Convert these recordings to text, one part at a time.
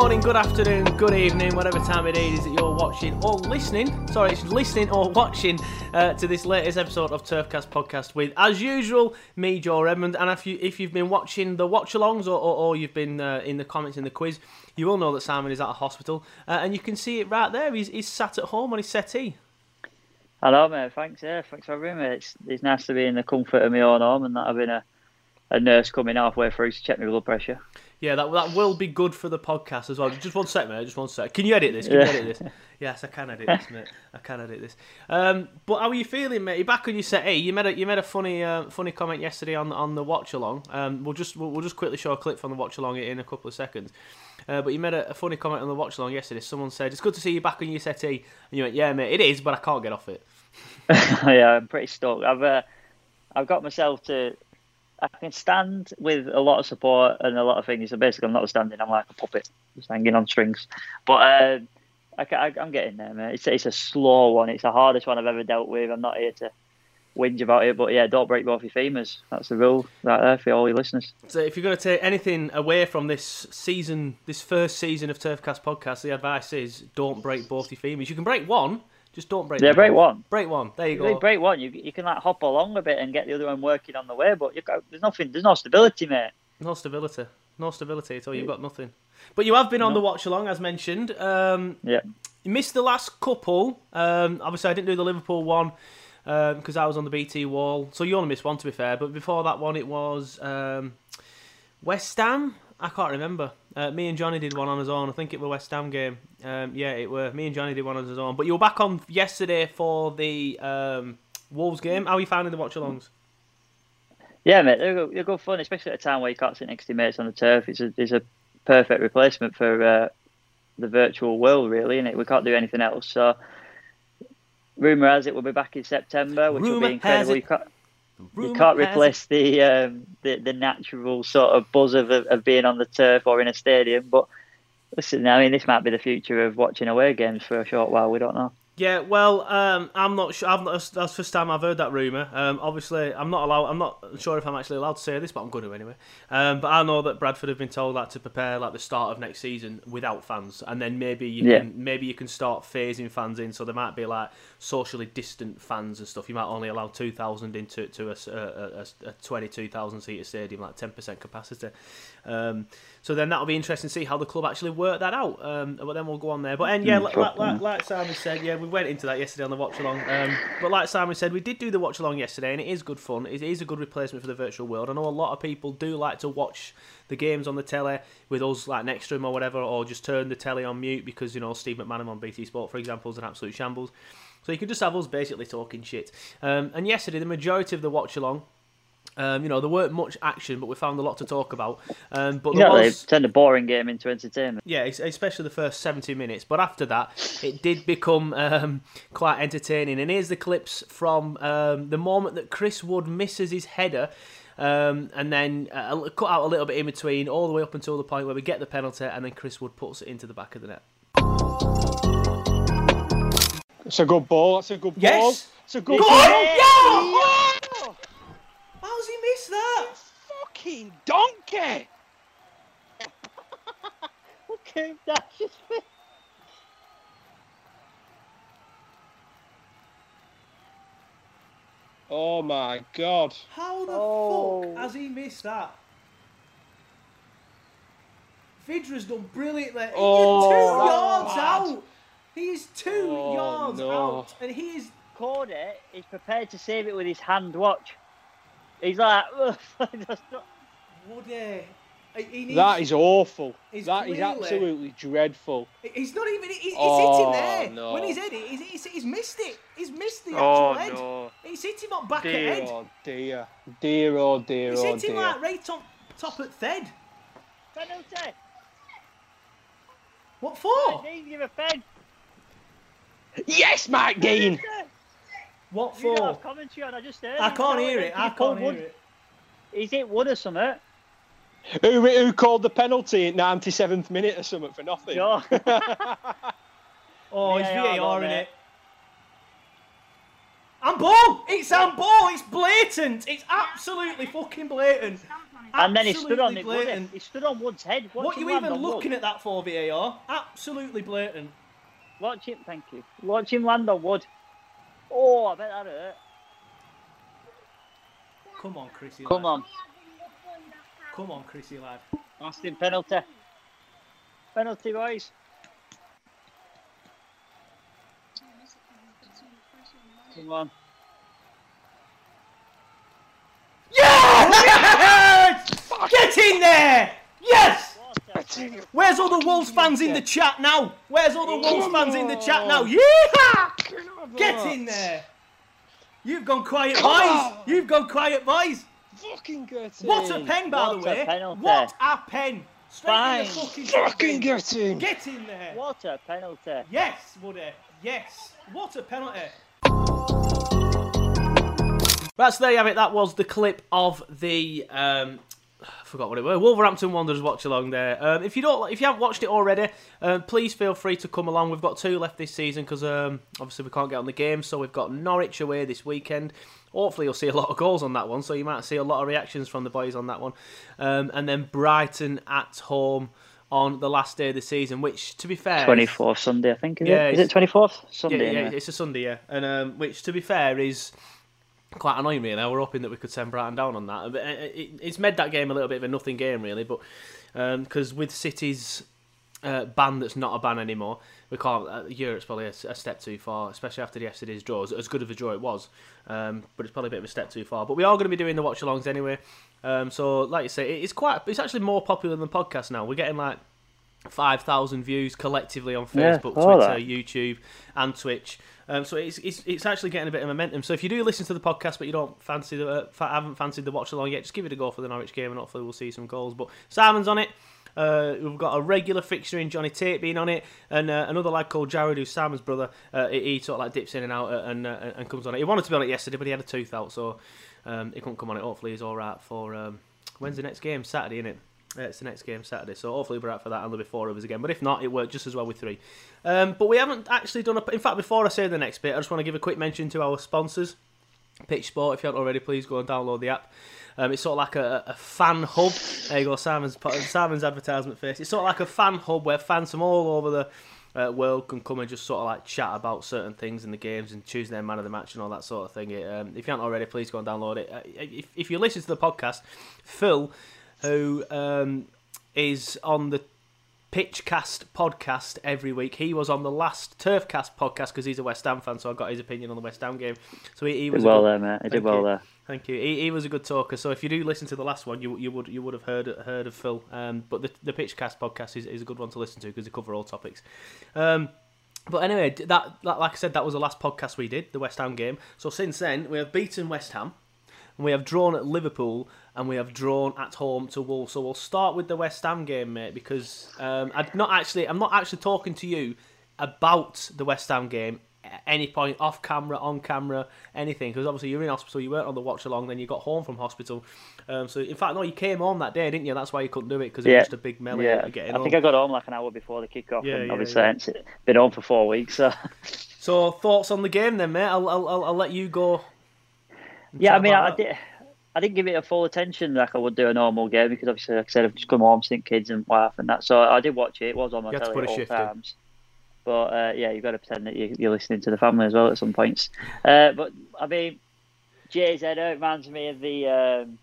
Morning, good afternoon, good evening, whatever time it is that you're watching or listening. Sorry, it's listening or watching uh, to this latest episode of Turfcast podcast with, as usual, me, Joe Redmond. And if you if you've been watching the watch-alongs or, or, or you've been uh, in the comments in the quiz, you will know that Simon is at a hospital, uh, and you can see it right there. He's, he's sat at home on his settee. Hello, mate. Thanks. Yeah, thanks for having me. It's, it's nice to be in the comfort of my own home and not having a, a nurse coming halfway through to check my blood pressure. Yeah, that that will be good for the podcast as well. Just one sec, mate. Just one sec. Can you edit this? Can you edit this? Yes, I can edit this, mate. I can edit this. Um, but how are you feeling, mate? You're back on your set. Hey, you made a you made a funny uh, funny comment yesterday on on the watch along. Um, we'll just we'll, we'll just quickly show a clip from the watch along in a couple of seconds. Uh, but you made a, a funny comment on the watch along yesterday. Someone said it's good to see you back on your settee, and you went, "Yeah, mate, it is, but I can't get off it." yeah, I'm pretty stoked. I've uh, I've got myself to. I can stand with a lot of support and a lot of things. So basically, I'm not standing. I'm like a puppet, just hanging on strings. But uh, I, I'm getting there, man. It's, it's a slow one. It's the hardest one I've ever dealt with. I'm not here to whinge about it, but yeah, don't break both your femurs. That's the rule right there for all your listeners. So if you're going to take anything away from this season, this first season of Turfcast podcast, the advice is don't break both your femurs. You can break one, just don't break. Yeah, break one. Break one. There you go. break one, you you can like hop along a bit and get the other one working on the way, but you got, there's nothing, there's no stability, mate. No stability. No stability at all. You've got nothing. But you have been on the watch along, as mentioned. Um, Yeah. you missed the last couple. Um, obviously, I didn't do the Liverpool one because I was on the BT wall. So you only missed one, to be fair. But before that one, it was um, West Ham. I can't remember. Uh, me and Johnny did one on his own. I think it was West Ham game. Um, yeah, it were. Me and Johnny did one on his own. But you were back on yesterday for the um, Wolves game. How are you finding the watch alongs? Yeah, mate, they're good, they're good fun, especially at a time where you can't sit next to your mates on the turf. It's a, it's a perfect replacement for uh, the virtual world, really, and we can't do anything else. So, rumour has it we'll be back in September, which will be incredible. You can't, you Rumour can't has replace the, um, the the natural sort of buzz of, of being on the turf or in a stadium. But listen, I mean, this might be the future of watching away games for a short while. We don't know. Yeah, well, um, I'm not sure. I've not, that's the first time I've heard that rumor. Um, obviously, I'm not allowed. I'm not sure if I'm actually allowed to say this, but I'm going to anyway. Um, but I know that Bradford have been told that to prepare like the start of next season without fans, and then maybe you Yeah. can maybe you can start phasing fans in. So there might be like socially distant fans and stuff. You might only allow two thousand into to a, a, a, a twenty-two thousand seater stadium, like ten percent capacity. Um, so then that'll be interesting to see how the club actually work that out. Um, but then we'll go on there. But and yeah, Mm, like, like, like, like Simon said, yeah, we went into that yesterday on the watch along. Um, but like Simon said, we did do the watch along yesterday, and it is good fun. It is a good replacement for the virtual world. I know a lot of people do like to watch the games on the telly with us like next to them or whatever, or just turn the telly on mute because you know Steve McManaman on BT Sport, for example, is an absolute shambles. So you can just have us basically talking shit. Um, and yesterday, the majority of the watch along. Um, you know, there weren't much action, but we found a lot to talk about. Um, but there Exactly. was, Turned a boring game into entertainment. yeah, especially the first 70 minutes. But after that, it did become um, quite entertaining. And here's the clips from um, the moment that Chris Wood misses his header. Um, and then uh, cut out a little bit in between, all the way up until the point where we get the penalty, and then Chris Wood puts it into the back of the net. It's a good ball. That's a good ball. Yes! It's a good Go ball. on! Yeah! How's he missed that? Fucking donkey! Okay, that's just Oh my god. How the Oh. fuck has he missed that? Vydra's done brilliantly. He's Oh, two that's yards bad. out. He's is two Oh, yards no. out, and he is. caught it. He's prepared to save it with his hand. Watch. He's like, "Ugh, that's not- Woody. Uh, he he needs, That is awful. He's That is clearly- absolutely dreadful. He's not even. He's, he's Oh, hit him there. no. When he's hit it, he's, he's, he's missed it. He's missed the oh, actual Oh head. no. He's hit him on back of Dear head. oh dear. Dear oh dear He's oh hit him dear. like right on top at Thed. penalty. What for? Dean, give a pen. Yes, Mike Dean! What You don't for? have commentary on. I just heard. I can't hear it. I can't hear it. Is it. He's hit Wood or something. Who, who called the penalty at 97th minute or something for nothing? No. Oh, it's VAR VAR in it. And ball! It's on ball! It's blatant! It's absolutely fucking blatant. and then he stood on Absolutely it. Wood. He stood on Wood's head. Watch What are you even on Wood. looking at that for VAR? Absolutely blatant. Watch him. Thank you. Watch him land on Wood. Oh, I bet that hurt. Come on, Chrissy. Come lad. on. Come on, Chrissy lad. Austin penalty. Penalty, boys. Come on. Yes! Get in there! Yes! Where's all the Wolves fans in the chat now? Where's all the Wolves fans in the chat now? Yeah! Get in there! You've gone quiet, boys. You've gone quiet, boys. Fucking get. What a pen, by What the a way. penalty. What a pen. Straight in the Fine. fucking, Fucking get in. Get in there. What a penalty. Yes, Woody. Yes. What a penalty. Right, so there you have it. That was the clip of the. Um, I forgot what it was. Wolverhampton Wanderers watch along there. Um, if you don't, if you haven't watched it already, um, please feel free to come along. We've got two left this season because um, obviously we can't get on the game. So we've got Norwich away this weekend. Hopefully you'll see a lot of goals on that one. So you might see a lot of reactions from the boys on that one. Um, and then Brighton at home on the last day of the season. Which, to be fair, 24th Sunday, I think. Is Yeah, it? Is it 24th Sunday? yeah, yeah, it's a Sunday, yeah. And um, which, to be fair, is quite annoying, really. We're hoping that we could send Brighton down on that. Uh, it, it's made that game a little bit of a nothing game, really. But because with City's uh, ban that's not a ban anymore, we can't. Uh, Europe's probably a, a step too far, especially after yesterday's draw. As, good of a draw it was, um, but it's probably a bit of a step too far. But we are going to be doing the watch alongs anyway. Um, so, like you say, it's quite. It's actually more popular than podcast now. We're getting like five thousand views collectively on Facebook, all Twitter, that. YouTube, and Twitch. Um, so it's, it's it's actually getting a bit of momentum. So if you do listen to the podcast, but you don't fancy the uh, haven't fancied the watch along yet, just give it a go for the Norwich game, and hopefully we'll see some goals. But Simon's on it. Uh, we've got a regular fixture in Johnny Tate being on it, and uh, another lad called Jared, who's Simon's brother. Uh, he, he sort of like dips in and out uh, and uh, and comes on it. He wanted to be on it yesterday, but he had a tooth out, so um, he couldn't come on it. Hopefully he's all right for um, when's the next game? Saturday, isn't it? Yeah, it's the next game Saturday, so hopefully we're out for that and there'll be four of us again. But if not, it worked just as well with three. Um, but we haven't actually done a. In fact, before I say the next bit, I just want to give a quick mention to our sponsors. Pitch Sport, if you haven't already, please go and download the app. Um, it's sort of like a, a fan hub. There you go, Simon's Simon's advertisement face. It's sort of like a fan hub where fans from all over the uh, world can come and just sort of like chat about certain things in the games and choose their man of the match and all that sort of thing. It, um, if you haven't already, please go and download it. Uh, if, if you listen to the podcast, Phil, who um, is on the Pitchcast podcast every week. He was on the last Turfcast podcast because he's a West Ham fan, so I got his opinion on the West Ham game. So he, he was Did well there, mate. He did well there. Thank you. He, he was a good talker. So if you do listen to the last one, you you would you would have heard heard of Phil. Um, but the the Pitchcast podcast is, is a good one to listen to because they cover all topics. Um, But anyway, that, that like I said, that was the last podcast we did, the West Ham game. So since then, we have beaten West Ham, and we have drawn at Liverpool, and we have drawn at home to Wolves. So we'll start with the West Ham game, mate, because um, I'm not actually, I'm not actually talking to you about the West Ham game any point, off camera, on camera, anything. Because obviously you're in hospital, you weren't on the watch along, then you got home from hospital. Um, so in fact, no, you came home that day, didn't you? That's why you couldn't do it because it Yeah. was just a big melee Yeah, I home. think I got home like an hour before the kick-off, Yeah, and yeah, obviously yeah. it's been home for four weeks. So So thoughts on the game then, mate? I'll I'll, I'll, I'll let you go. yeah, I mean, about I did. I didn't give it a full attention like I would do a normal game because obviously, like I said, I've just come home, seen kids and wife and that. So I did watch it. It was on my telly at all shift in. But uh, yeah, you've got to pretend that you, you're listening to the family as well at some points. Uh, but I mean, Jay's header reminds me of the um,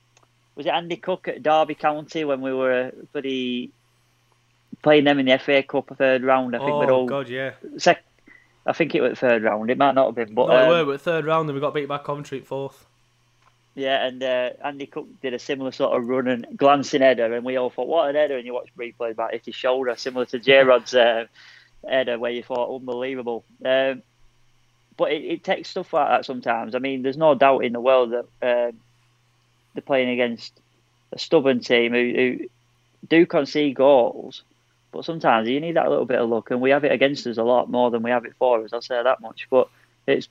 was it Andy Cook at Derby County when we were bloody playing them in the FA Cup third round. I think we'd Oh all god, yeah. sec- I think it was third round. It might not have been, but no, um, we were but third round, and we got beat by Coventry at fourth. yeah. And uh, Andy Cook did a similar sort of run and glancing header, and we all thought, "What an header!" And you watch replays back, hit his shoulder, similar to J Rod's uh, header, where you thought, "Unbelievable." Um, but it, it takes stuff like that sometimes. I mean, there's no doubt in the world that um, they're playing against a stubborn team who, who do concede goals. But sometimes you need that little bit of luck, and we have it against us a lot more than we have it for us. I'll say that much. But it's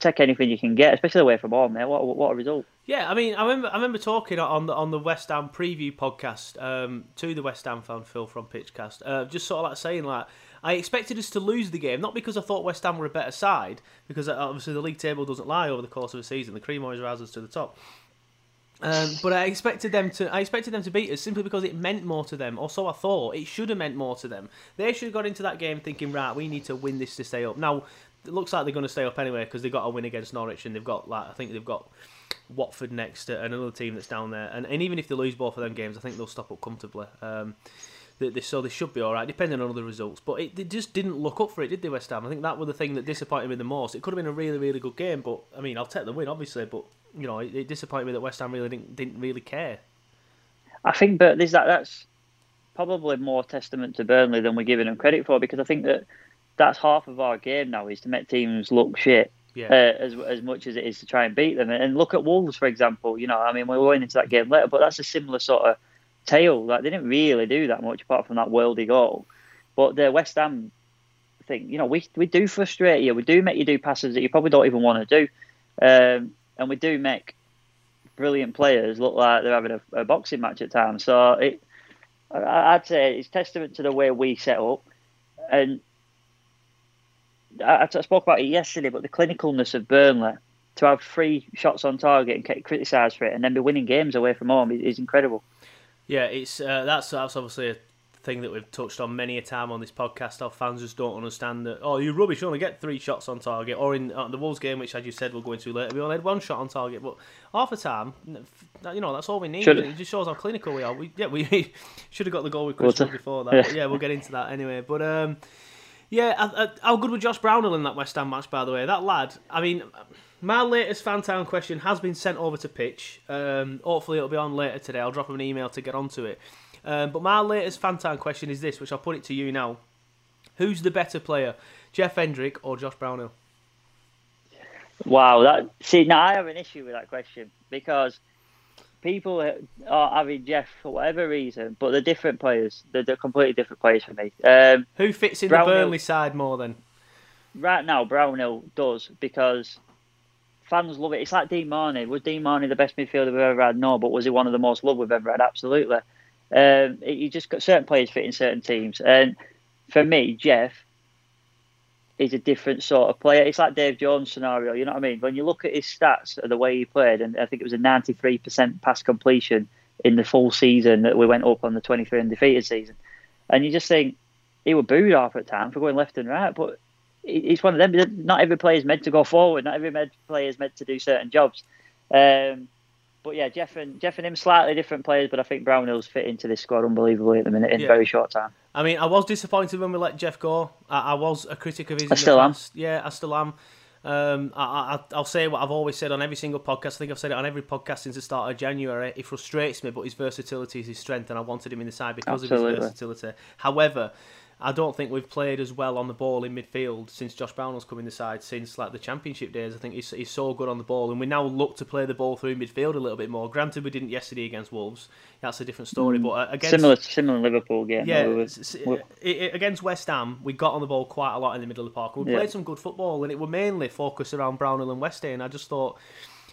take anything you can get, especially away from home. Mate. What what a result! Yeah, I mean, I remember I remember talking on the on the West Ham preview podcast um, to the West Ham fan Phil from Pitchcast, uh, just sort of like saying like I expected us to lose the game, not because I thought West Ham were a better side, because uh, obviously the league table doesn't lie over the course of a season. The cream always rises to the top. Um, but I expected them to. I expected them to beat us simply because it meant more to them. Or so I thought. It should have meant more to them. They should have got into that game thinking, right, we need to win this to stay up. Now it looks like they're going to stay up anyway because they've got a win against Norwich and they've got like I think they've got Watford next, uh, another team that's down there. And, and even if they lose both of them games, I think they'll stop up comfortably. Um, they, they, so they should be all right, depending on other results. But it, they just didn't look up for it, did they, West Ham? I think that was the thing that disappointed me the most. It could have been a really, really good game, but I mean, I'll take the win, obviously. But you know, it, it disappointed me that West Ham really didn't didn't really care. I think, but there's that. That's probably more testament to Burnley than we're giving them credit for because I think that that's half of our game now is to make teams look shit. Yeah. Uh, as as much as it is to try and beat them, and look at Wolves for example. You know, I mean, we're going into that game later, but that's a similar sort of tale. Like they didn't really do that much apart from that worldy goal. But the West Ham thing, you know, we we do frustrate you. We do make you do passes that you probably don't even want to do, um, and we do make brilliant players look like they're having a, a boxing match at times. So it, I'd say it's testament to the way we set up, and I, I spoke about it yesterday. But the clinicalness of Burnley to have three shots on target and get criticised for it, and then be winning games away from home is, is incredible. Yeah, it's uh, that's that's obviously a thing that we've touched on many a time on this podcast. Our fans just don't understand that. Oh, you're rubbish. You only get three shots on target. Or in uh, the Wolves game, which as you said we'll go into later, we only had one shot on target. But half the time, you know, that's all we need. Should- It just shows how clinical we are. We yeah, we should have got the goal with to- Wood before that. yeah. Yeah, we'll get into that anyway. But um, yeah, how good was Josh Brownhill in that West Ham match? By the way, that lad. I mean. My latest fan town question has been sent over to Pitch. Um, hopefully, it'll be on later today. I'll drop him an email to get onto it. Um, but my latest fan town question is this, which I'll put it to you now: Who's the better player, Jeff Hendrick or Josh Brownhill? Wow, that see now I have an issue with that question because people are having Jeff for whatever reason, but they're different players. They're, they're completely different players for me. Um, Who fits in Brownhill- the Burnley side more then? right now, Brownhill does because fans love it. It's like Dean Marney. Was Dean Marney the best midfielder we've ever had? No, but was he one of the most loved we've ever had? Absolutely. Um, you just got certain players fit in certain teams, and for me, Jeff is a different sort of player. It's like Dave Jones scenario. You know what I mean? When you look at his stats, the way he played, and I think it was a ninety-three percent pass completion in the full season that we went up on the twenty-three undefeated season, and you just think he was booed off at times for going left and right, but it's one of them. Not every player is meant to go forward. Not every med- player is meant to do certain jobs. Um, but yeah, Jeff and Jeff and him slightly different players, but I think Brownhill's fit into this squad unbelievably at the minute in Yeah. a very short time. I mean, I was disappointed when we let Jeff go. I, I was a critic of his. I still am. Yeah, I still am. Um, I, I, I'll say what I've always said on every single podcast. I think I've said it on every podcast since the start of January. It frustrates me, but his versatility is his strength, and I wanted him in the side because of his versatility. However, I don't think we've played as well on the ball in midfield since Josh Brownhill's come in the side since like the championship days. I think he's, he's so good on the ball, and we now look to play the ball through midfield a little bit more. Granted, we didn't yesterday against Wolves. That's a different story. But uh, against similar similar Liverpool game. yeah, we were- s- s- i- i- against West Ham, we got on the ball quite a lot in the middle of the park. We Yeah. played some good football, and it were mainly focused around Brownhill and West End. I just thought,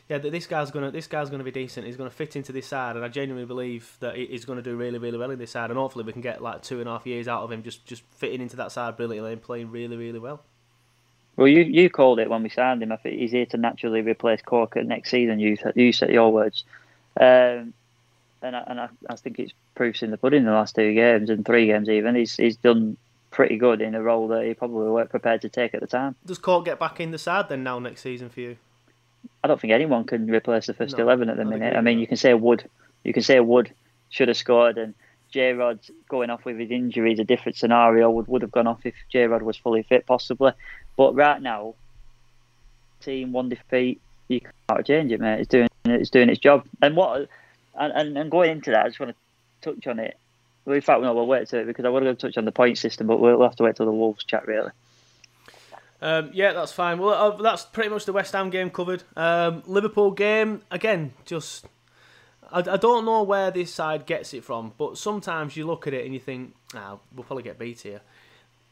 yeah, this guy's gonna this guy's gonna be decent. He's gonna fit into this side, and I genuinely believe that he's gonna do really really well in this side. And hopefully, we can get like two and a half years out of him, just just fitting into that side brilliantly and playing really really well. Well, you you called it when we signed him. I think he's here to naturally replace Corker next season. You you said your words, um, and I, and I, I think it's proofs in the pudding in the last two games and three games even. He's he's done pretty good in a role that he probably weren't prepared to take at the time. Does Cork get back in the side then now next season for you? I don't think anyone can replace the first No, eleven at the minute. I mean, you can say Wood, you can say Wood should have scored, and J Rod going off with his injury is a different scenario. Would would have gone off if J Rod was fully fit, possibly. But right now, team one defeat, you can't change it, mate. It's doing it's doing its job. And what and, and, and going into that, I just want to touch on it. Well, in fact, no, we'll wait to it because I want to go touch on the point system, but we'll have to wait till the Wolves chat really. Um, yeah, that's fine. Well, uh, that's pretty much the West Ham game covered. Um, Liverpool game again. Just I, I don't know where this side gets it from, but sometimes you look at it and you think, ah, we'll probably get beat here.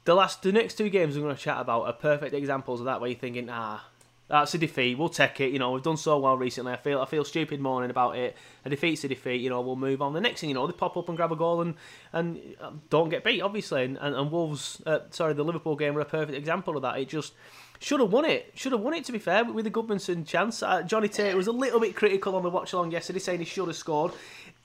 The last, the next two games we're going to chat about are perfect examples of that. Where you're thinking, ah, that's a defeat. We'll take it. You know, we've done so well recently. I feel I feel stupid moaning about it. A defeat's a defeat. You know, we'll move on. The next thing you know, they pop up and grab a goal and and uh, don't get beat, obviously. And, and, and Wolves, uh, sorry, the Liverpool game were a perfect example of that. It just should have won it. Should have won it. To be fair, with the Gudmundsson chance, uh, Johnny Tate was a little bit critical on the watch along yesterday, saying he should have scored.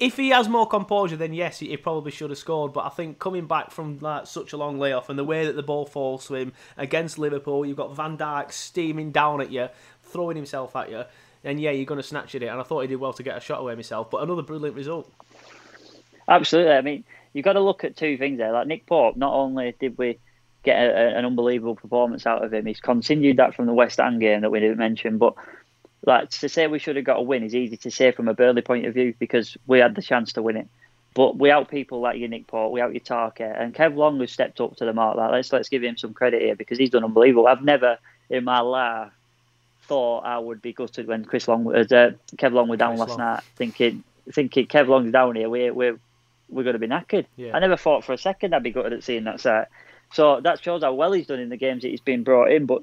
If he has more composure, then yes, he, probably should have scored. But I think coming back from like such a long layoff and the way that the ball falls to him against Liverpool, you've got Van Dijk steaming down at you, throwing himself at you, and yeah, you're going to snatch at it. And I thought he did well to get a shot away himself. But another brilliant result. Absolutely. I mean, you've got to look at two things there. Like Nick Pope, not only did we get a, a- an unbelievable performance out of him, he's continued that from the West Ham game that we didn't mention. But like to say we should have got a win is easy to say from a Burnley point of view because we had the chance to win it. But without people like your Nick Pope, without your Tarket, and Kev Long has stepped up to the mark. Like let's let's give him some credit here because he's done unbelievable. I've never in my life thought I would be gutted when Chris Long was uh, Kev Long was down Chris last Long. night, thinking thinking Kev Long's down here. We're we're we're going to be knackered. Yeah. I never thought for a second I'd be gutted at seeing that set. So that shows how well he's done in the games that he's been brought in. But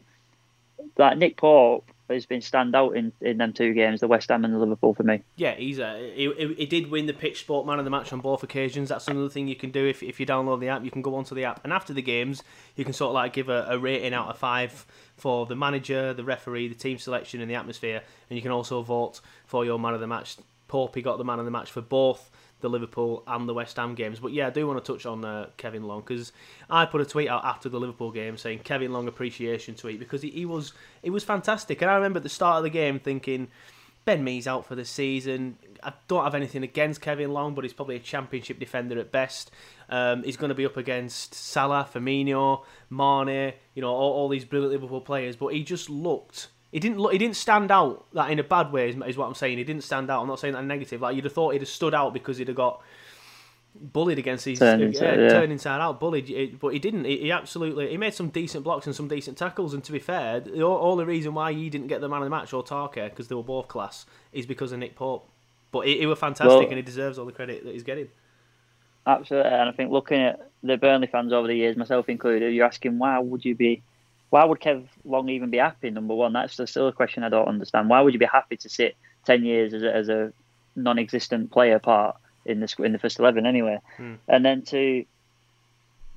like Nick Pope has been stand out in, in them two games, the West Ham and the Liverpool for me. Yeah, he's a, he, he- did win the pitch sport man of the match on both occasions. That's another thing you can do if, if you download the app. You can go onto the app, and after the games, you can sort of like give a, a rating out of five for the manager, the referee, the team selection, and the atmosphere. And you can also vote for your man of the match. Popey got the man of the match for both the Liverpool and the West Ham games. But yeah, I do want to touch on uh, Kevin Long because I put a tweet out after the Liverpool game saying Kevin Long appreciation tweet because he, he was he was fantastic. And I remember at the start of the game thinking. Ben Mee's out for the season. I don't have anything against Kevin Long, but he's probably a championship defender at best. Um, he's going to be up against Salah, Firmino, Mane, you know, all, all these brilliant Liverpool players. But he just looked. He didn't look. He didn't stand out. That in a bad way is, is what I'm saying. He didn't stand out. I'm not saying that negative. Like you'd have thought he'd have stood out because he'd have got bullied against these Turned yeah, inside, yeah. turned inside out, bullied. It- But he didn't. He, he absolutely he made some decent blocks and some decent tackles. And to be fair, the o- only reason why he didn't get the man of the match or Tarker because they were both class is because of Nick Pope. But he, he was fantastic Well- and he deserves all the credit that he's getting. Absolutely, and I think looking at the Burnley fans over the years, myself included, you're asking why would you be, why would Kev Long even be happy? Number one, that's still a question I don't understand. Why would you be happy to sit ten years as a, as a non-existent player part in the in the first eleven anyway? Hmm. And then to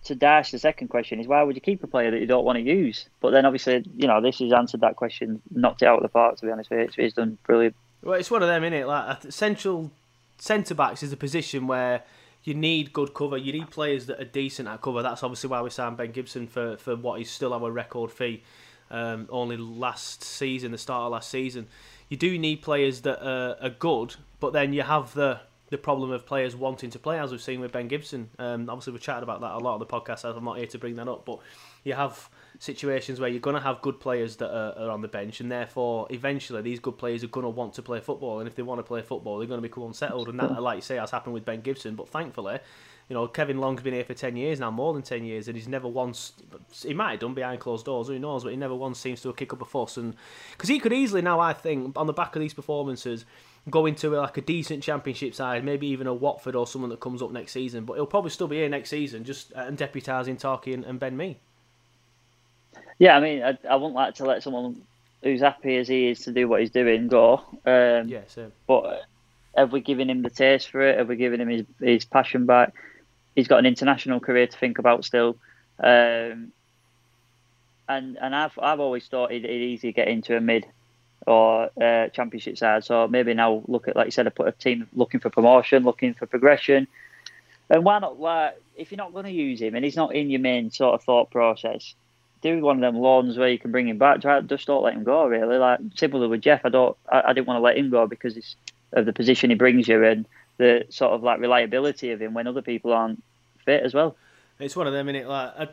to dash the second question is why would you keep a player that you don't want to use? But then obviously, you know, this has answered that question, knocked it out of the park. To be honest with you, it's, it's done brilliant. Well, it's one of them, innit? Like central centre backs is a position where you need good cover. You need players that are decent at cover. That's obviously why we signed Ben Gibson for for what is still our record fee. Um, only last season, the start of last season, you do need players that are, are good, but then you have the the problem of players wanting to play, as we've seen with Ben Gibson. Um, obviously, we've chatted about that a lot on the podcast. I'm not here to bring that up, but you have situations where you're going to have good players that are, are on the bench, and therefore, eventually, these good players are going to want to play football. And if they want to play football, they're going to become unsettled. And that, like you say, has happened with Ben Gibson. But thankfully, you know, Kevin Long's been here for 10 years now, more than 10 years, and he's never once, he might have done behind closed doors, who knows, but he never once seems to kick up a fuss. And Because he could easily now, I think, on the back of these performances, go into like a decent championship side, maybe even a Watford or someone that comes up next season. But he'll probably still be here next season, just uh, and deputising Tarky and, and Ben Mee. Yeah, I mean, I, I wouldn't like to let someone who's happy as he is to do what he's doing go. Um, yeah, same. But have we given him the taste for it? Have we given him his, his passion back? He's got an international career to think about still. Um, and and I've I've always thought he'd, he'd easily get into a mid or uh, championship side. So maybe now look at like you said, I put a team looking for promotion, looking for progression. And why not? Like, if you're not going to use him and he's not in your main sort of thought process, do one of them loans where you can bring him back. Just don't let him go. Really, like similar with Jeff, I don't. I, I didn't want to let him go because of the position he brings you and the sort of like reliability of him when other people aren't fit as well. It's one of them, it? Like. I,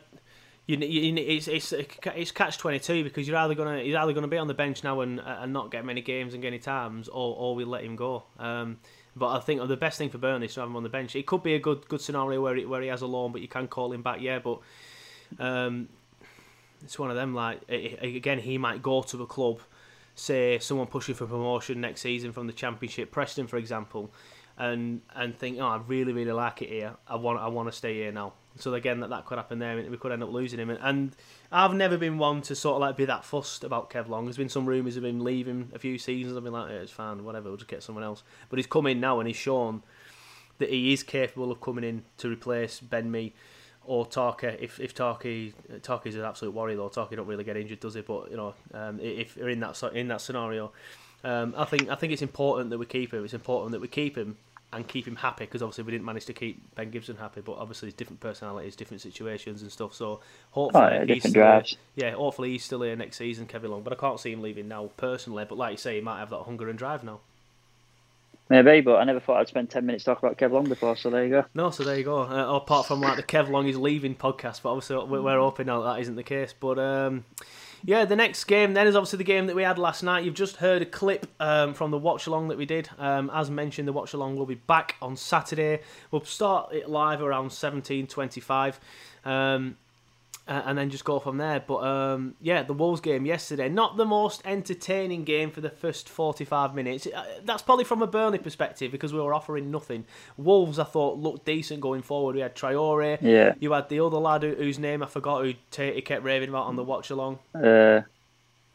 you, you, it's it's it's catch twenty two because you're either gonna he's either gonna be on the bench now and and not get many games and get any times, or or we let him go. Um, but I think the best thing for Burnley is to have him on the bench. It could be a good good scenario where he, where he has a loan, but you can call him back, yeah. But um, it's one of them. Like again, he might go to a club, say someone pushing for promotion next season from the Championship, Preston, for example, and and think, oh, I really really like it here. I want I want to stay here now. So again, that that could happen there. We could end up losing him. And, and I've never been one to sort of like be that fussed about Kev Long. There's been some rumours of him leaving a few seasons. I've been like, yeah, it's fine, whatever. We'll just get someone else. But he's come in now and he's shown that he is capable of coming in to replace Ben Mee or Tarky. If if Tarky Tarky's an absolute worry though. Tarky don't really get injured, does he? But you know, um, if you're in that in that scenario, um, I think I think it's important that we keep him. It's important that we keep him and keep him happy because obviously we didn't manage to keep Ben Gibson happy, but obviously it's different personalities, different situations and stuff. So hopefully oh, yeah, he's still. Here. yeah, hopefully he's still here next season, Kevin Long. But I can't see him leaving now personally. But like you say, he might have that hunger and drive now. Maybe, but I never thought I'd spend ten minutes talking about Kev Long before. So there you go. No, so there you go. Uh, apart from like the Kev Long is leaving podcast, but obviously we're hoping that, that isn't the case. But um, yeah, the next game then is obviously the game that we had last night. You've just heard a clip um, from the watch along that we did. Um, as mentioned, the watch along will be back on Saturday. We'll start it live around seventeen twenty-five. Um, and then just go from there. But um, yeah, the Wolves game yesterday, not the most entertaining game for the first 45 minutes. Uh, that's probably from a Burnley perspective because we were offering nothing. Wolves, I thought, looked decent going forward. We had Traore. Yeah. You had the other lad who, whose name I forgot, who Tatey kept raving about on the watch along. Uh,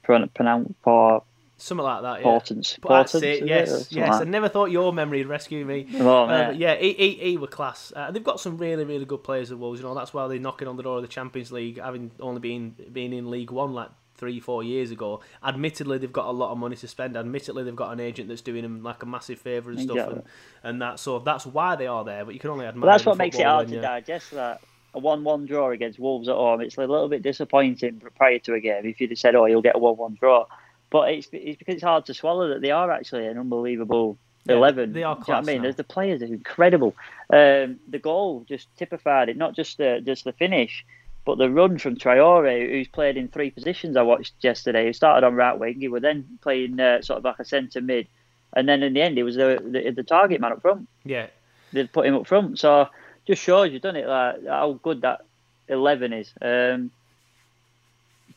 pronounce for Something like that, yeah. Podence. But that's Podence, it, yes, yes. Like I never thought your memory would rescue me. Oh, Uh, yeah, he, he, he were class. Uh, they've got some really, really good players at Wolves. You know, that's why they're knocking on the door of the Champions League, having only been been in League One like three, four years ago. Admittedly, they've got a lot of money to spend. Admittedly, they've got an agent that's doing them like a massive favour and stuff, Exactly. and, and that. So that's why they are there. But you can only admire. But that's what makes it hard to digest. That a one-one draw against Wolves at home, it's a little bit disappointing prior to a game. If you'd have said, "Oh, you'll get a one-one draw," but it's it's because it's hard to swallow that they are actually an unbelievable Yeah, eleven. they are Do you know what I mean? There's the players are incredible. Um, the goal just typified it, not just the just the finish. But the run from Traore, who's played in three positions, I watched yesterday. He started on right wing. He was then playing uh, sort of like a centre mid, and then in the end, he was the, the the target man up front Yeah, they'd put him up front. So just shows you, done it, like how good that eleven is. Um,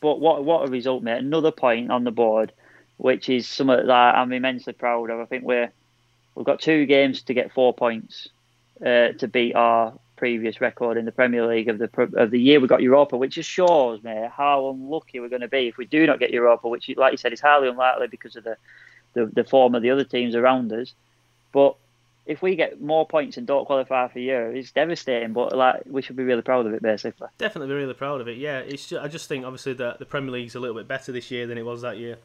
but what what a result, mate! Another point on the board, which is something that I'm immensely proud of. I think we're we've got two games to get four points uh, to beat our previous record in the Premier League of the of the year we got Europa, which just shows, mate, how unlucky we're going to be if we do not get Europa, which, like you said, is highly unlikely because of the the, the form of the other teams around us. But if we get more points and don't qualify for Euro, it's devastating. But like, we should be really proud of it, basically. definitely be really proud of it. Yeah, it's just, I just think obviously that the Premier League's a little bit better this year than it was that year.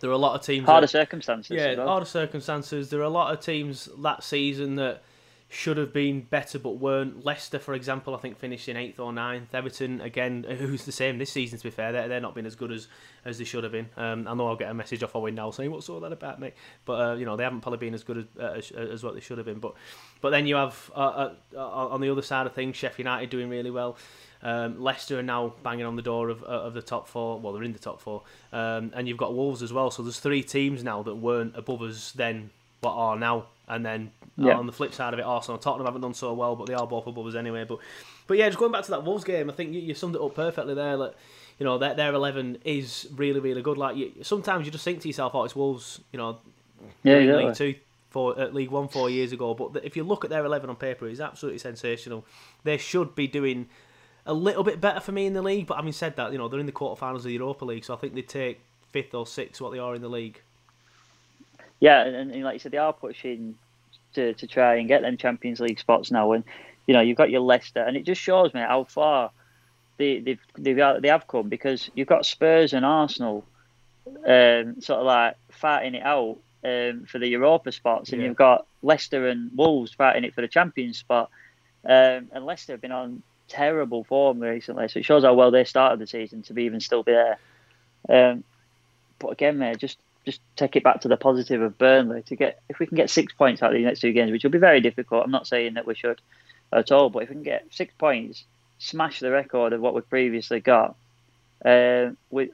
There are a lot of teams. Harder that- circumstances. Yeah, well. harder circumstances. There are a lot of teams that season that should have been better but weren't. Leicester, for example, I think finished in eighth or ninth. Everton, again, who's the same this season. To be fair, they're, they're not been as good as, as they should have been. Um, I know I'll get a message off Owen now saying what's all that about, mate. But uh, you know they haven't probably been as good as, uh, as, as what they should have been. But but then you have uh, uh, on the other side of things, Sheffield United doing really well. Um, Leicester are now banging on the door of, of the top four. Well, they're in the top four, um, and you've got Wolves as well. So there's three teams now that weren't above us then, but are now. And then yeah. on the flip side of it, Arsenal, Tottenham haven't done so well, but they are both above us anyway. But but yeah, just going back to that Wolves game, I think you, you summed it up perfectly there. Like, you know, their, their eleven is really really good. Like you, sometimes you just think to yourself, "Oh, it's Wolves." You know, yeah, yeah. League Two, for at uh, League One four years ago. But if you look at their eleven on paper, it's absolutely sensational. They should be doing a little bit better for me in the league. But having said that, you know they're in the quarterfinals of the Europa League, so I think they take fifth or sixth what they are in the league. Yeah, and, and like you said, they are pushing to, to try and get them Champions League spots now. And you know you've got your Leicester, and it just shows me how far they they've, they've they have come because you've got Spurs and Arsenal um, sort of like fighting it out um, for the Europa spots, and yeah. you've got Leicester and Wolves fighting it for the Champions spot. Um, and Leicester have been on terrible form recently, so it shows how well they started the season to be even still be there. Um, but again, mate, just just take it back to the positive of Burnley to get if we can get six points out of these next two games, which will be very difficult. I'm not saying that we should at all, but if we can get six points, smash the record of what we've previously got, uh, we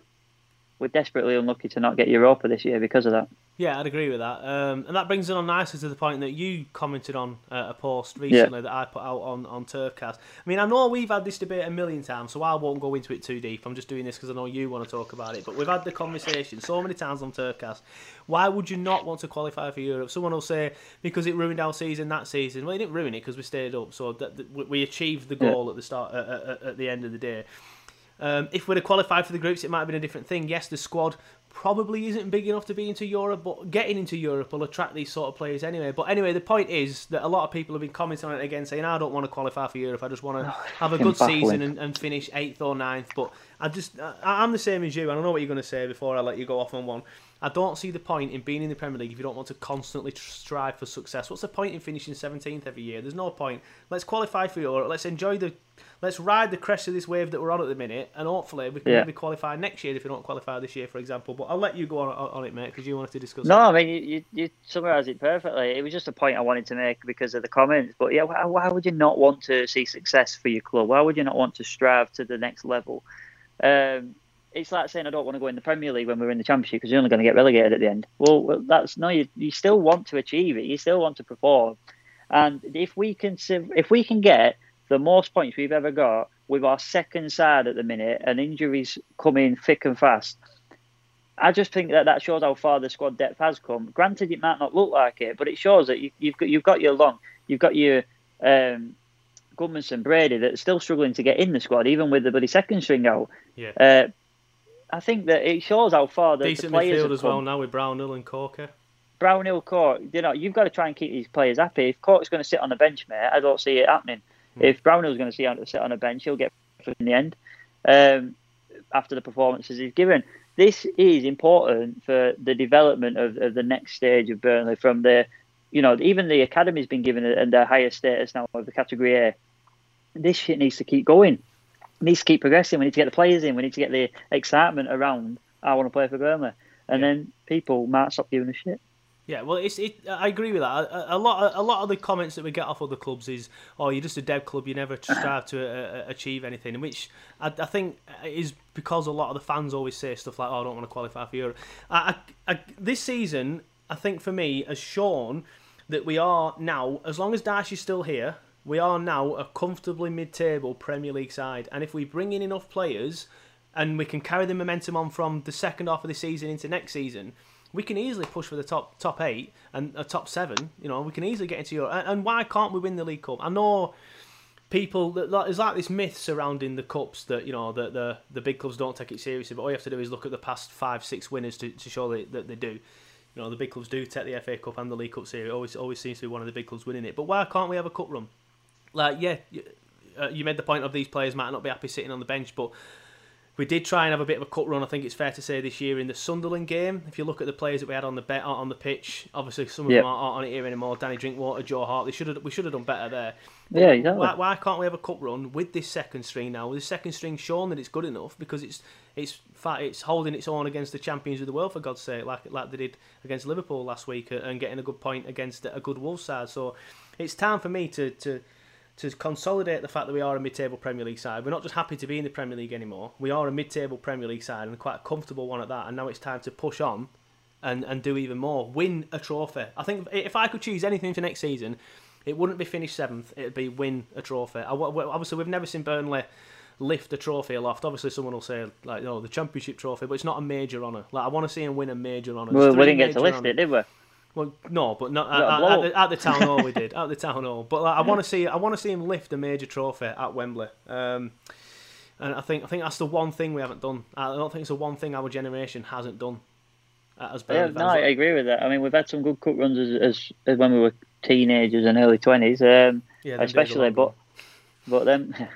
we're desperately unlucky to not get Europa this year because of that. Yeah, I'd agree with that. Um, and that brings it on nicely to the point that you commented on uh, a post recently yeah. that I put out on, on Turfcast. I mean, I know we've had this debate a million times, so I won't go into it too deep. I'm just doing this because I know you want to talk about it. But we've had the conversation so many times on Turfcast. Why would you not want to qualify for Europe? Someone will say, because it ruined our season that season. Well, it didn't ruin it because we stayed up. So that, that we achieved the goal yeah. at the start, uh, uh, at the end of the day. Um, if we'd have qualified for the groups, it might have been a different thing. Yes, the squad probably isn't big enough to be into Europe, but getting into Europe will attract these sort of players anyway. But anyway, the point is that a lot of people have been commenting on it again, saying, "I don't want to qualify for Europe. I just want to have a good baffling. season and, and, finish eighth or ninth. But I just, I, am the same as you. I don't know what you're going to say before I let you go off on one. I don't see the point in being in the Premier League if you don't want to constantly strive for success. What's the point in finishing 17th every year? There's no point. Let's qualify for Europe. Let's enjoy the let's ride the crest of this wave that we're on at the minute, and hopefully we can yeah. maybe qualify next year if we don't qualify this year, for example. But I'll let you go on, on it, mate, because you wanted to discuss. No, it. I mean you, you, you summarised it perfectly. It was just a point I wanted to make because of the comments. But yeah, why, why, would you not want to see success for your club? Why would you not want to strive to the next level? Um, it's like saying I don't want to go in the Premier League when we're in the Championship because you're only going to get relegated at the end. Well, that's no, you, you still want to achieve it. You still want to perform, and if we can if we can get the most points we've ever got with our second side at the minute and injuries coming thick and fast. I just think that that shows how far the squad depth has come. Granted, it might not look like it, but it shows that you, have got you've got your long, you've got your um, Gudmundsson, Brady that are still struggling to get in the squad, even with the bloody second string out. Yeah. Uh, I think that it shows how far the, decent the players midfield as well now with Brownhill and Corker. Brownhill, Cork, you know, you've got to try and keep these players happy. If Cork's going to sit on the bench, mate, I don't see it happening. Mm. If Brownhill's going to sit on a bench, he'll get in the end um, after the performances he's given. This is important for the development of, of, the next stage of Burnley. From the, you know, even the academy's been given a, a higher status now of the category A. This shit needs to keep going. It needs to keep progressing. We need to get the players in. We need to get the excitement around. I want to play for Burnley, and yeah. then people might stop giving a shit. Yeah, well, it's it. I agree with that. A, a, lot, a lot of the comments that we get off other clubs is, "Oh, you're just a dead club. You never strive to uh, uh, achieve anything," which I, I, think is because a lot of the fans always say stuff like, "Oh, I don't want to qualify for Europe." I, I, this season, I think for me, has shown that we are now, as long as Dyche is still here, we are now a comfortably mid-table Premier League side, and if we bring in enough players, and we can carry the momentum on from the second half of the season into next season we can easily push for the top top eight and a top seven. You know, we can easily get into. And, and why can't we win the League Cup? I know people that there's like this myth surrounding the cups that you know that the the big clubs don't take it seriously. But all you have to do is look at the past five six winners to, to show that, that they do. You know, the big clubs do take the FA Cup and the League Cup series. Always always seems to be one of the big clubs winning it. But why can't we have a cup run? Like, yeah, you, uh, you made the point of these players might not be happy sitting on the bench, but we did try and have a bit of a cut run. I think it's fair to say this year in the Sunderland game. If you look at the players that we had on the bet on the pitch, obviously some of Yep. them aren't on it here anymore. Danny Drinkwater, Joe Hart. They should have we should have done better there. Yeah, exactly. Why, why can't we have a cup run with this second string now? With the second string shown that it's good enough because it's it's fa- it's holding its own against the champions of the world for God's sake, like like they did against Liverpool last week, uh, and getting a good point against a good Wolves side. So it's time for me to to to consolidate the fact that we are a mid-table Premier League side. We're not just happy to be in the Premier League anymore. We are a mid-table Premier League side and quite a comfortable one at that. And now it's time to push on and, and do even more. Win a trophy. I think if I could choose anything for next season, it wouldn't be finish seventh. It'd be win a trophy. I, obviously, we've never seen Burnley lift a trophy aloft. Obviously, someone will say like, "Oh, the Championship trophy," but it's not a major honour. Like I want to see him win a major honour. Well, we didn't get to lift honours. it, did we? Well, no, but not Was that a at, at, the, at the town hall. We did at the town hall, but like, I want to see I want to see him lift a major trophy at Wembley. Um, and I think I think that's the one thing we haven't done. I don't think it's the one thing our generation hasn't done. As Yeah, no, I agree with that. I mean, we've had some good cut runs as, as, as when we were teenagers and early twenties, um, Yeah, them days are especially. But but then,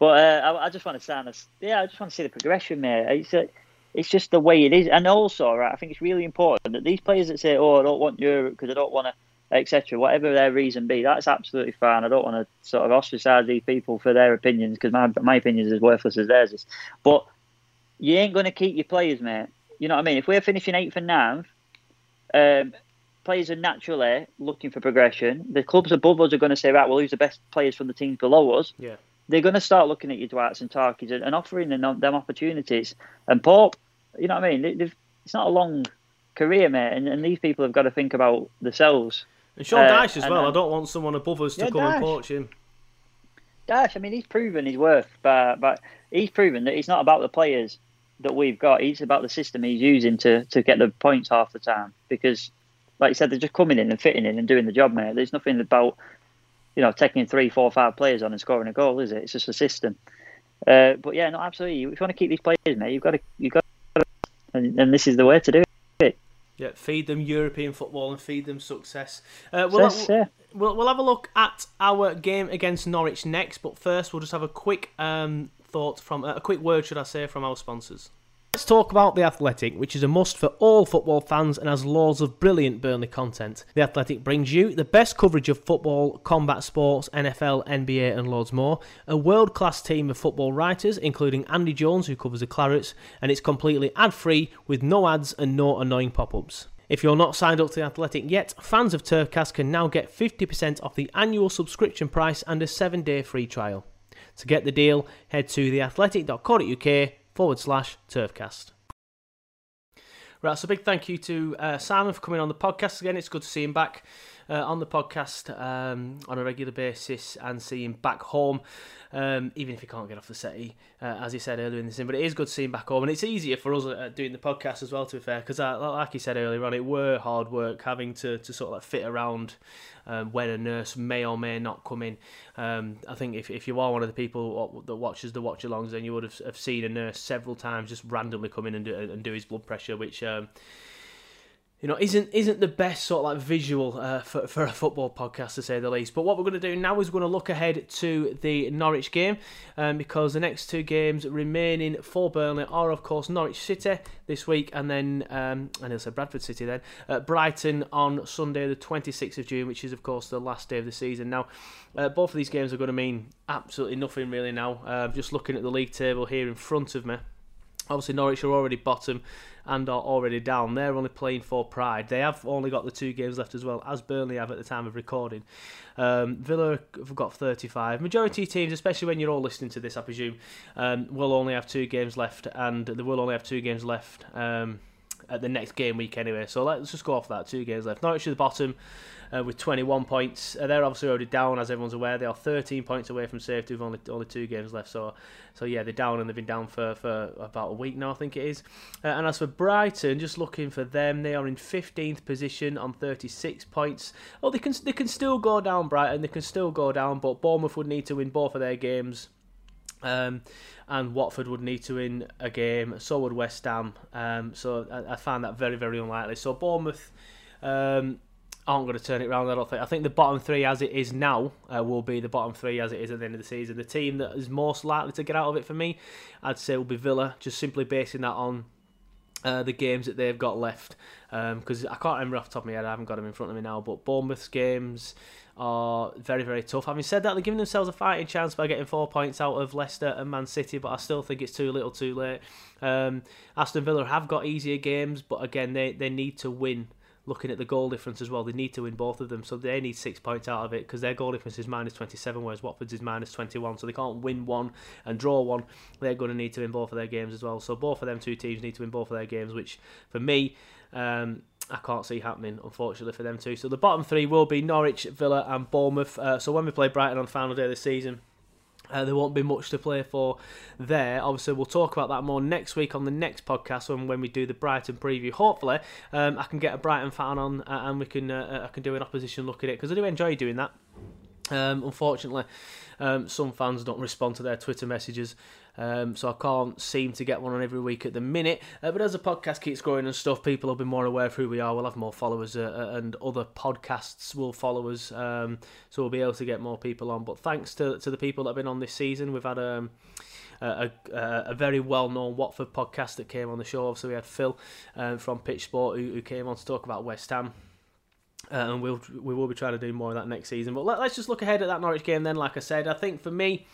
but uh, I, I just want to as yeah, I just want to see the progression, mate. It's uh, it's just the way it is, and also, right, I think it's really important that these players that say, "Oh, I don't want Europe because I don't want to," etc., whatever their reason be, that's absolutely fine. I don't want to sort of ostracise these people for their opinions because my my opinion is as worthless as theirs is. But you ain't going to keep your players, mate. You know what I mean? If we're finishing eighth and ninth, um, players are naturally looking for progression. The clubs above us are going to say, right, well, who's the best players from the teams below us? Yeah. They're going to start looking at your Dwights and Tarkies and, and offering them, them opportunities. And Pope, you know what I mean? They, it's not a long career, mate, and, and these people have got to think about themselves. And Sean Uh, Dyche as well. I don't want someone above us to Yeah, come and poach him. Dash, I mean, he's proven his worth, but but he's proven that it's not about the players that we've got. It's about the system he's using to, to get the points half the time. Because, like you said, they're just coming in and fitting in and doing the job, mate. There's nothing about you know taking three, four, five players on and scoring a goal, is it? It's just a system. Uh, but yeah, no, absolutely. If you want to keep these players, mate, you've got to you've got to, and, and this is the way to do it. Yeah, feed them European football and feed them success. Uh, we'll, Success, yeah. we'll, we'll have a look at our game against Norwich next, but first we'll just have a quick um, thought from uh, a quick word, should I say, from our sponsors. Let's talk about The Athletic, which is a must for all football fans and has loads of brilliant Burnley content. The Athletic brings you the best coverage of football, combat sports, NFL, NBA, and loads more. A world class team of football writers, including Andy Jones, who covers the Clarets, and it's completely ad free with no ads and no annoying pop ups. If you're not signed up to The Athletic yet, fans of Turfcast can now get 50% off the annual subscription price and a 7 day free trial. To get the deal, head to theathletic.co.uk forward slash turfcast. Right, so big thank you to uh, Simon for coming on the podcast again. It's good to see him back uh, on the podcast um, on a regular basis and see him back home, um, even if he can't get off the settee, uh, as he said earlier in the scene. But it is good to see him back home, and it's easier for us uh, doing the podcast as well, to be fair, because uh, like he said earlier on, it were hard work having to, to sort of like fit around um, when a nurse may or may not come in. Um, I think if, if you are one of the people that watches the watch alongs, then you would have, have seen a nurse several times just randomly come in and do, and do his blood pressure, which um, you know isn't isn't the best sort of like visual uh, for for a football podcast to say the least. But what we're going to do now is we're going to look ahead to the Norwich game um, because the next two games remaining for Burnley are of course Norwich City this week and then um, and also Bradford City then uh, Brighton on Sunday the 26th of June, which is of course the last day of the season. Now uh, both of these games are going to mean absolutely nothing really now. Uh, just looking at the league table here in front of me. Obviously, Norwich are already bottom and are already down. They're only playing for pride. They have only got the two games left as well, as Burnley have at the time of recording. Um, Villa have got 35. Majority teams, especially when you're all listening to this, I presume, um, will only have two games left, and they will only have two games left um, at the next game week anyway. So let's just go off that. Two games left. Norwich at the bottom uh, with 21 points. Uh, they're obviously already down, as everyone's aware. They are 13 points away from safety with only only two games left. So, so yeah, they're down and they've been down for, for about a week now, I think it is. Uh, and as for Brighton, just looking for them, they are in 15th position on 36 points. Oh, they can they can still go down, Brighton. They can still go down, but Bournemouth would need to win both of their games. Um, and Watford would need to win a game. So would West Ham. Um, so I, I find that very, very unlikely. So Bournemouth um, aren't going to turn it around. I don't think. I think the bottom three, as it is now, uh, will be the bottom three as it is at the end of the season. The team that is most likely to get out of it for me, I'd say, will be Villa. Just simply basing that on uh, the games that they've got left. Because um, I can't remember off the top of my head, I haven't got them in front of me now. But Bournemouth's games are very, very tough. Having said that, they're giving themselves a fighting chance by getting four points out of Leicester and Man City, but I still think it's too little too late. Um, Aston Villa have got easier games, but again, they, they need to win looking at the goal difference as well, they need to win both of them. So they need six points out of it because their goal difference is minus 27, whereas Watford's is minus 21. So they can't win one and draw one. They're going to need to win both of their games as well. So both of them two teams need to win both of their games, which for me, um, I can't see happening, unfortunately, for them too. So the bottom three will be Norwich, Villa, and Bournemouth. Uh, so when we play Brighton on the final day of the season, uh, there won't be much to play for there. Obviously, we'll talk about that more next week on the next podcast when, when we do the Brighton preview. Hopefully, um, I can get a Brighton fan on uh, and we can uh, I can do an opposition look at it because I do enjoy doing that. Um, unfortunately, um, some fans don't respond to their Twitter messages, um, so I can't seem to get one on every week at the minute. Uh, but as the podcast keeps growing and stuff, people will be more aware of who we are. We'll have more followers, uh, uh, and other podcasts will follow us, um, so we'll be able to get more people on. But thanks to to the people that have been on this season, we've had um, a, a, a, very well known Watford podcast that came on the show. So we had Phil um, from Pitch Sport who, who, came on to talk about West Ham. Uh, and we'll we will be trying to do more of that next season. But let, us just look ahead at that Norwich game then. Like I said, I think for me,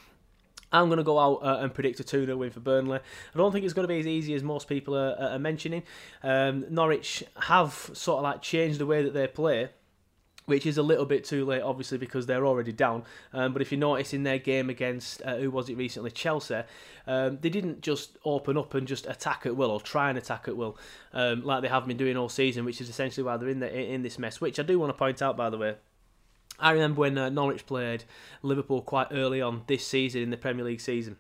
I'm going to go out uh, and predict a 2 0 win for Burnley. I don't think it's going to be as easy as most people are, are mentioning. Um, Norwich have sort of like changed the way that they play which is a little bit too late, obviously, because they're already down. Um, but if you notice in their game against, uh, who was it recently, Chelsea, um, they didn't just open up and just attack at will or try and attack at will um, like they have been doing all season, which is essentially why they're in, the, in this mess, which I do want to point out, by the way. I remember when uh, Norwich played Liverpool quite early on this season in the Premier League season.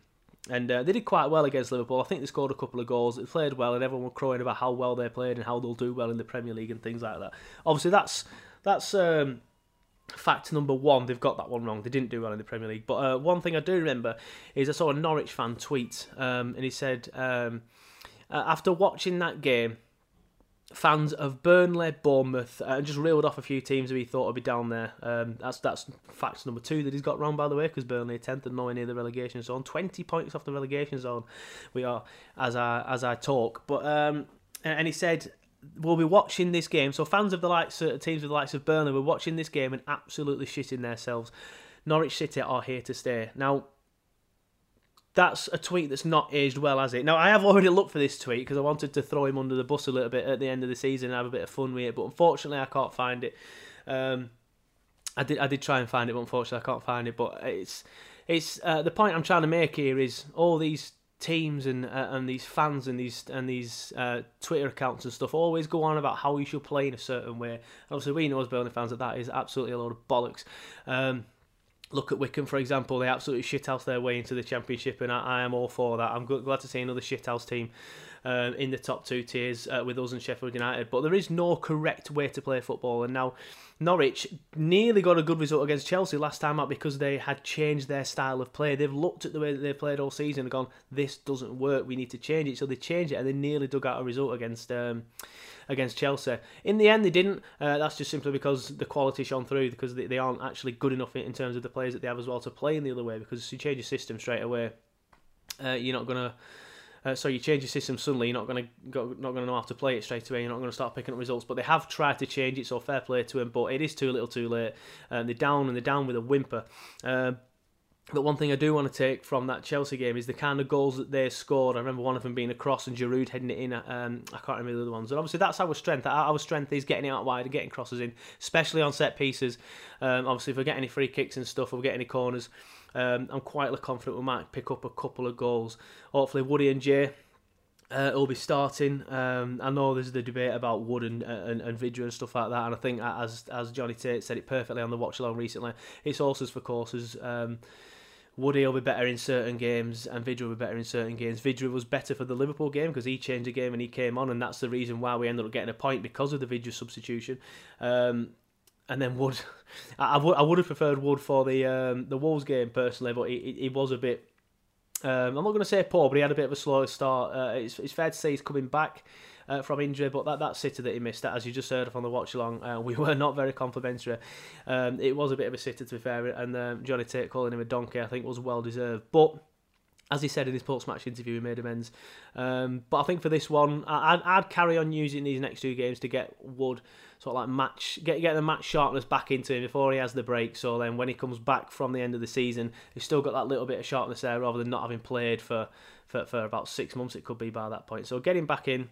And uh, they did quite well against Liverpool. I think they scored a couple of goals. They played well, and everyone was crowing about how well they played and how they'll do well in the Premier League and things like that. Obviously, that's that's um, fact number one. They've got that one wrong. They didn't do well in the Premier League. But uh, one thing I do remember is I saw a Norwich fan tweet, um, and he said um, uh, after watching that game, fans of Burnley, Bournemouth, uh, and just reeled off a few teams who he thought would be down there. Um, that's that's fact number two that he's got wrong, by the way, because Burnley are tenth and nowhere near the relegation zone. Twenty points off the relegation zone. We are as I as I talk, but um, and he said we'll be watching this game. So fans of the likes of teams of the likes of Burnley, we're watching this game and absolutely shitting themselves. Norwich City are here to stay. Now, that's a tweet that's not aged well, has it? Now, I have already looked for this tweet because I wanted to throw him under the bus a little bit at the end of the season and have a bit of fun with it, but unfortunately, I can't find it. Um, I did, I did try and find it, but unfortunately, I can't find it. But it's, it's uh, the point I'm trying to make here is all these teams and uh, and these fans and these and these uh, Twitter accounts and stuff always go on about how you should play in a certain way. Obviously, we know as Burnley fans that that is absolutely a load of bollocks. Um, look at Wycombe, for example; they absolutely shithouse their way into the Championship, and I, I am all for that. I'm glad to see another shithouse team um, in the top two tiers uh, with us and Sheffield United. But there is no correct way to play football, and now Norwich nearly got a good result against Chelsea last time out because they had changed their style of play. They've looked at the way that they played all season and gone, "This doesn't work. We need to change it." So they changed it, and they nearly dug out a result against. Um, against Chelsea. In the end, they didn't. Uh, that's just simply because the quality shone through because they, they aren't actually good enough in, in terms of the players that they have as well to play in the other way. Because if you change your system straight away, uh, you're not going to uh, so you change your system suddenly, you're not going to not going to know how to play it straight away. You're not going to start picking up results. But they have tried to change it, so fair play to them. But it is too little, too late. Uh, they're down and they're down with a whimper. Uh, but one thing I do want to take from that Chelsea game is the kind of goals that they scored. I remember one of them being a cross and Giroud heading it in. Um, I can't remember the other ones. And obviously, that's our strength. Our strength is getting it out wide and getting crosses in, especially on set pieces. Um, obviously, if we get any free kicks and stuff, or we get any corners, um, I'm quietly confident we might pick up a couple of goals. Hopefully, Woody and Jay uh, will be starting. Um, I know there's the debate about Wood and, and and Vydra and stuff like that, and I think as as Johnny Tate said it perfectly on the watch along recently, it's horses for courses. Um, Woody will be better in certain games, and Vydra will be better in certain games. Vydra was better for the Liverpool game because he changed the game and he came on, and that's the reason why we ended up getting a point because of the Vydra substitution. Um, and then Wood, I, I, would I would have preferred Wood for the um, the Wolves game personally, but he, he was a bit um, I'm not going to say poor, but he had a bit of a slow start. Uh, it's, it's, fair to say he's coming back. uh, from injury, but that, that sitter that he missed, as you just heard from the watch along, uh, we were not very complimentary. Um, it was a bit of a sitter, to be fair, and um, Johnny Tate calling him a donkey, I think, was well deserved. But as he said in his post-match interview, he made amends. Um, but I think for this one, I'd, I'd, carry on using these next two games to get Wood sort of like match, get get the match sharpness back into him before he has the break. So then when he comes back from the end of the season, he's still got that little bit of sharpness there, rather than not having played for for, for about six months. It could be by that point. So get him back in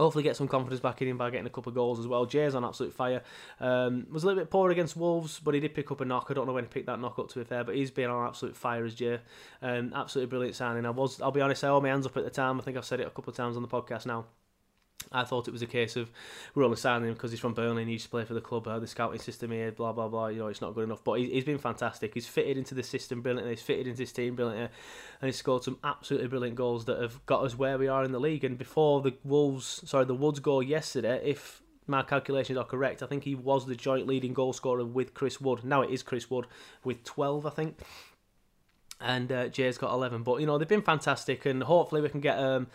hopefully get some confidence back in him by getting a couple of goals as well. Jay's on absolute fire. Um, was a little bit poor against Wolves, but he did pick up a knock. I don't know when he picked that knock up to be fair, but he's been on absolute fire as Jay. Um, absolutely brilliant signing. I was, I'll be honest, I hold my hands up at the time. I think I've said it a couple of times on the podcast now. I thought it was a case of we're only signing him because he's from Burnley and he used to play for the club. Uh, the scouting system here, blah blah blah. You know, it's not good enough. But he, has been fantastic. He's fitted into the system brilliantly. He's fitted into his team brilliantly, and he's scored some absolutely brilliant goals that have got us where we are in the league. And before the Wolves, sorry, the Woods goal yesterday, if my calculations are correct, I think he was the joint leading goal scorer with Chris Wood. Now it is Chris Wood with 12, I think. And uh, Jay's got 11. But, you know, they've been fantastic, and hopefully we can get. Um,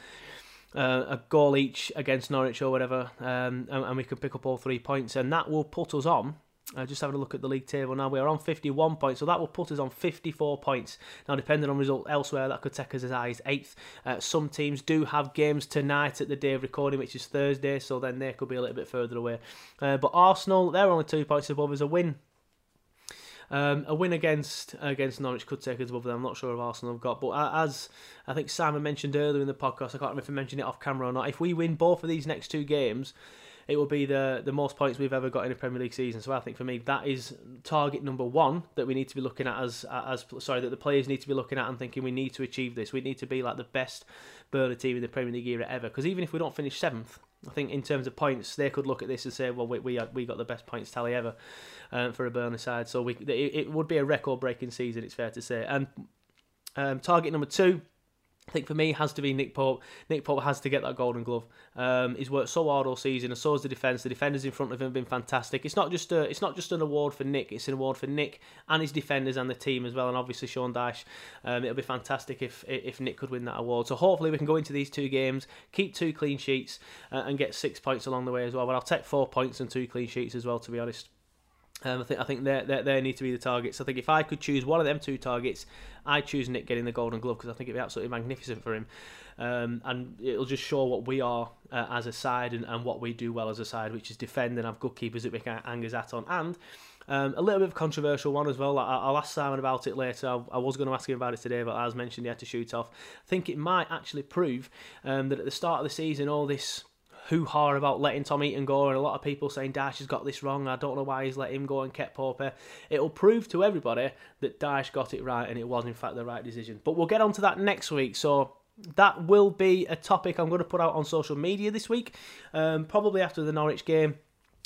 uh, a goal each against Norwich or whatever, um, and, and, we can pick up all three points, and that will put us on. Uh, just having a look at the league table now, we're on 51 points, so that will put us on 54 points. Now, depending on result elsewhere, that could take us as high as eighth. Uh, some teams do have games tonight at the day of recording, which is Thursday, so then they could be a little bit further away. Uh, but Arsenal, they're only two points above us. A win um, a win against against Norwich could take us above them. I'm not sure if Arsenal have got, but as I think Simon mentioned earlier in the podcast, I can't remember if I mentioned it off camera or not. If we win both of these next two games, it will be the the most points we've ever got in a Premier League season. So I think for me that is target number one that we need to be looking at as as sorry that the players need to be looking at and thinking we need to achieve this. We need to be like the best Burnley team in the Premier League era ever. Because even if we don't finish seventh, I think in terms of points, they could look at this and say, well, we we, we got the best points tally ever um, for a Burnley side. So we it, it would be a record-breaking season. It's fair to say. And um, target number two I think for me has to be Nick Pope. Nick Pope has to get that Golden Glove. Um, he's worked so hard all season, and so has the defence. The defenders in front of him have been fantastic. It's not just a, it's not just an award for Nick. It's an award for Nick and his defenders and the team as well, and obviously Sean Dyche. Um, it'll be fantastic if if Nick could win that award. So hopefully we can go into these two games, keep two clean sheets, uh, and get six points along the way as well. But I'll take four points and two clean sheets as well, to be honest. Um, I think I think they they need to be the targets. I think if I could choose one of them two targets, I choose Nick getting the Golden Glove because I think it'd be absolutely magnificent for him, um, and it'll just show what we are uh, as a side and, and what we do well as a side, which is defend and have good keepers that we can hang at on. And um, a little bit of controversial one as well. I, will ask Simon about it later. I, I, was going to ask him about it today, but as mentioned, he had to shoot off. I think it might actually prove um, that at the start of the season, all this hoo ha about letting Tom Heaton go, and a lot of people saying Dyche has got this wrong. I don't know why he's let him go and kept Pope. It'll prove to everybody that Dyche got it right, and it was in fact the right decision. But we'll get on to that next week. So that will be a topic I'm going to put out on social media this week, um, probably after the Norwich game.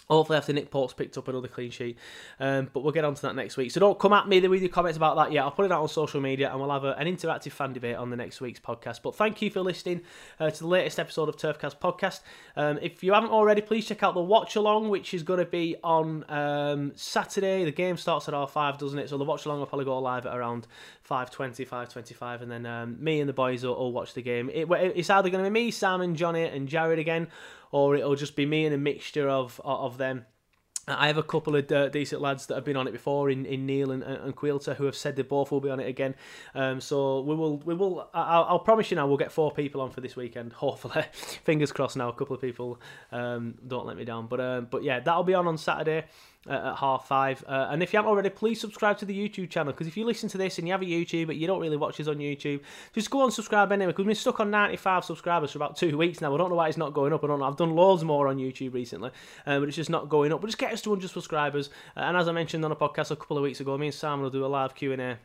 Hopefully, after Nick Pope's picked up another clean sheet. Um, but we'll get on to that next week. So don't come at me with your comments about that yet. I'll put it out on social media and we'll have a, an interactive fan debate on the next week's podcast. But thank you for listening uh, to the latest episode of Turfcast Podcast. Um, if you haven't already, please check out the watch along, which is going to be on um, Saturday. The game starts at R5, doesn't it? So the watch along will probably go live at around 5.20, 5.25. And then um, me and the boys will all watch the game. It, it's either going to be me, Sam, and Johnny, and Jared again or it'll just be me and a mixture of of them. I have a couple of uh, decent lads that have been on it before in, in Neil and, and Quilter who have said they both will be on it again. Um, so we will we will I'll, I'll, promise you now we'll get four people on for this weekend. Hopefully, fingers crossed. Now a couple of people um, don't let me down, but um, but yeah, that'll be on on Saturday uh, at half five. Uh, and if you haven't already, please subscribe to the YouTube channel because if you listen to this and you have a YouTube but you don't really watch us on YouTube, just go and subscribe anyway because we've been stuck on 95 subscribers for about two weeks now. I don't know why it's not going up. I don't know. I've done loads more on YouTube recently, uh, but it's just not going up. But just get us to 100 subscribers. Uh, and as I mentioned on a podcast a couple of weeks ago, me and Sam will do a live Q&A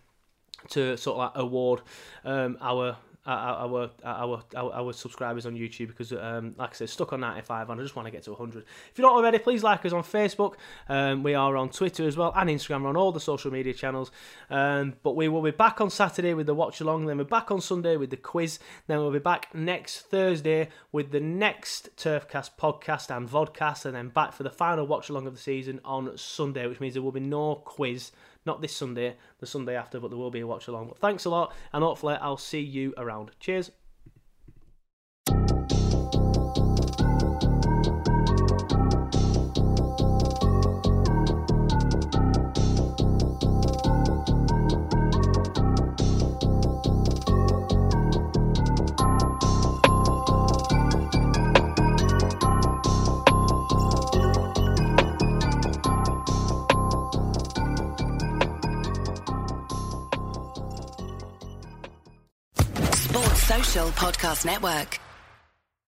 to sort of like award um, our our our our, our subscribers on YouTube because, um, like I said, stuck on 95 and I just want to get to 100. If you're not already, please like us on Facebook. Um, we are on Twitter as well and Instagram. We're on all the social media channels. Um, but we will be back on Saturday with the watch along. Then we're back on Sunday with the quiz. Then we'll be back next Thursday with the next Turfcast podcast and vodcast, and then back for the final watch along of the season on Sunday, which means there will be no quiz not this Sunday, the Sunday after, but there will be a watch along. But thanks a lot, and hopefully I'll see you around. Cheers. Podcast Network.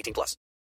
18 plus.